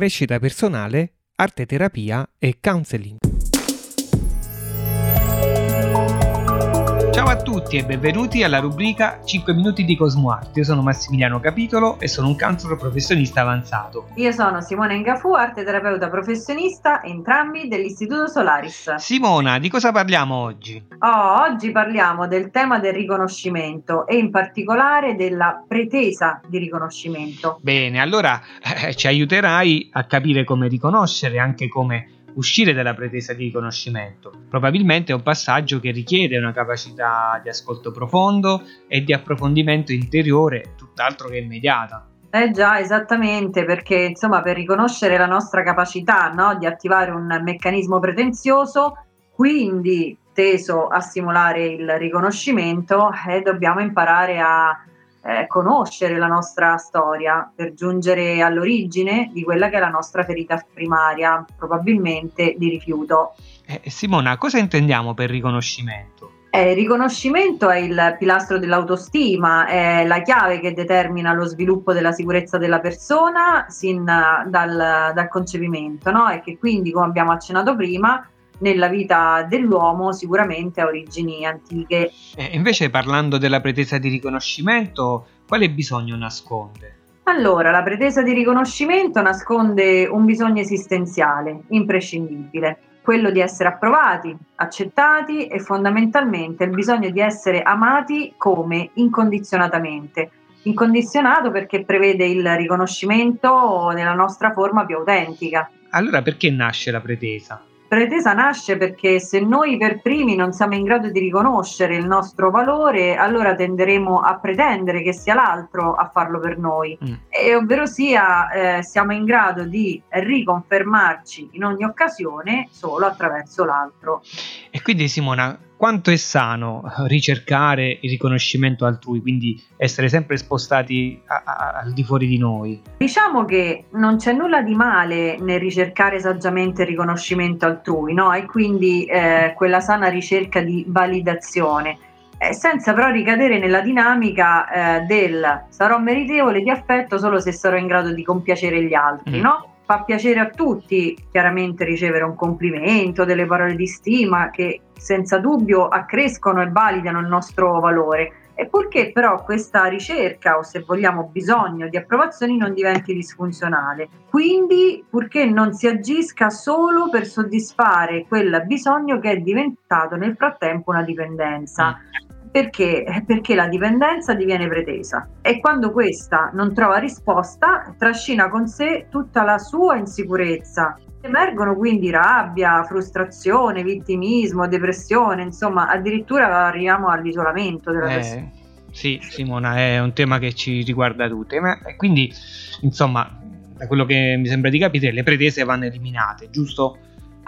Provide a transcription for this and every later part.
crescita personale, arte terapia e counseling. Ciao a tutti e benvenuti alla rubrica 5 minuti di Cosmoart. Io sono Massimiliano Capitolo e sono un counselor professionista avanzato. Io sono Simona Ingafu, arte terapeuta professionista, entrambi dell'Istituto Solaris. Simona, di cosa parliamo oggi? Oh, oggi parliamo del tema del riconoscimento e in particolare della pretesa di riconoscimento. Bene, allora eh, ci aiuterai a capire come riconoscere, anche come uscire dalla pretesa di riconoscimento. Probabilmente è un passaggio che richiede una capacità di ascolto profondo e di approfondimento interiore tutt'altro che immediata. Eh già, esattamente, perché insomma per riconoscere la nostra capacità no, di attivare un meccanismo pretenzioso, quindi teso a simulare il riconoscimento, eh, dobbiamo imparare a eh, conoscere la nostra storia per giungere all'origine di quella che è la nostra ferita primaria, probabilmente di rifiuto. Eh, Simona, cosa intendiamo per riconoscimento? Eh, il riconoscimento è il pilastro dell'autostima, è la chiave che determina lo sviluppo della sicurezza della persona sin dal, dal concepimento, no? e che quindi, come abbiamo accennato prima, nella vita dell'uomo sicuramente ha origini antiche. Eh, invece parlando della pretesa di riconoscimento, quale bisogno nasconde? Allora, la pretesa di riconoscimento nasconde un bisogno esistenziale, imprescindibile, quello di essere approvati, accettati e fondamentalmente il bisogno di essere amati come incondizionatamente. Incondizionato perché prevede il riconoscimento nella nostra forma più autentica. Allora perché nasce la pretesa? Pretesa nasce perché se noi per primi non siamo in grado di riconoscere il nostro valore, allora tenderemo a pretendere che sia l'altro a farlo per noi. Mm. E ovvero sia, eh, siamo in grado di riconfermarci in ogni occasione solo attraverso l'altro. E quindi Simona, quanto è sano ricercare il riconoscimento altrui, quindi essere sempre spostati a, a, al di fuori di noi? Diciamo che non c'è nulla di male nel ricercare saggiamente il riconoscimento altrui, no? E quindi eh, quella sana ricerca di validazione. Eh, senza però ricadere nella dinamica eh, del sarò meritevole di affetto solo se sarò in grado di compiacere gli altri, mm. no? Fa piacere a tutti chiaramente ricevere un complimento, delle parole di stima che senza dubbio accrescono e validano il nostro valore. E purché però questa ricerca o se vogliamo bisogno di approvazioni non diventi disfunzionale. Quindi purché non si agisca solo per soddisfare quel bisogno che è diventato nel frattempo una dipendenza. Perché? Perché la dipendenza diviene pretesa e quando questa non trova risposta trascina con sé tutta la sua insicurezza. Emergono quindi rabbia, frustrazione, vittimismo, depressione, insomma addirittura arriviamo all'isolamento della eh, persona. Sì, Simona, è un tema che ci riguarda tutte, ma quindi insomma da quello che mi sembra di capire le pretese vanno eliminate, giusto?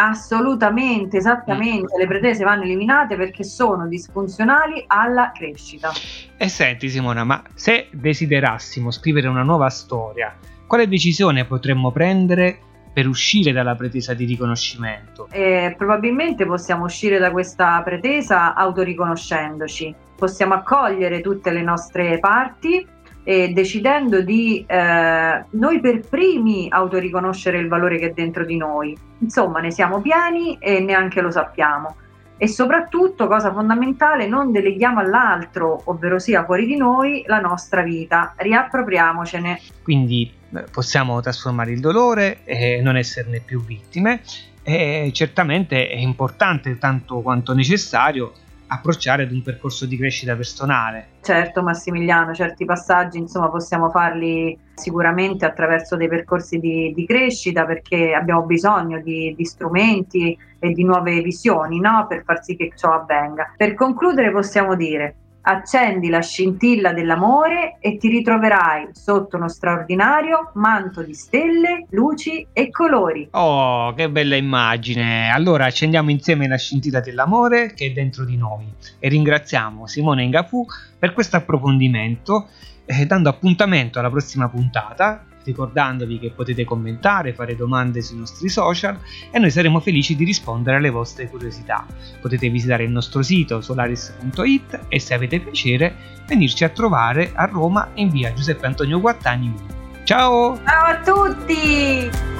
Assolutamente, esattamente, le pretese vanno eliminate perché sono disfunzionali alla crescita. E senti Simona, ma se desiderassimo scrivere una nuova storia, quale decisione potremmo prendere per uscire dalla pretesa di riconoscimento? Eh, probabilmente possiamo uscire da questa pretesa autoriconoscendoci, possiamo accogliere tutte le nostre parti e decidendo di eh, noi per primi autoriconoscere il valore che è dentro di noi. Insomma, ne siamo pieni e neanche lo sappiamo. E soprattutto, cosa fondamentale, non deleghiamo all'altro, ovvero sia fuori di noi, la nostra vita, riappropriamocene. Quindi eh, possiamo trasformare il dolore e non esserne più vittime e certamente è importante tanto quanto necessario approcciare ad un percorso di crescita personale. Certo Massimiliano, certi passaggi insomma possiamo farli sicuramente attraverso dei percorsi di, di crescita perché abbiamo bisogno di, di strumenti e di nuove visioni no? per far sì che ciò avvenga. Per concludere possiamo dire accendi la scintilla dell'amore e ti ritroverai sotto uno straordinario manto di stelle, luci e colori. Oh, che bella immagine! Allora accendiamo insieme la scintilla dell'amore che è dentro di noi e ringraziamo Simone Ingafu per questo approfondimento, eh, dando appuntamento alla prossima puntata ricordandovi che potete commentare, fare domande sui nostri social e noi saremo felici di rispondere alle vostre curiosità. Potete visitare il nostro sito solaris.it e se avete piacere venirci a trovare a Roma in via Giuseppe Antonio Guattani 1. Ciao! Ciao a tutti!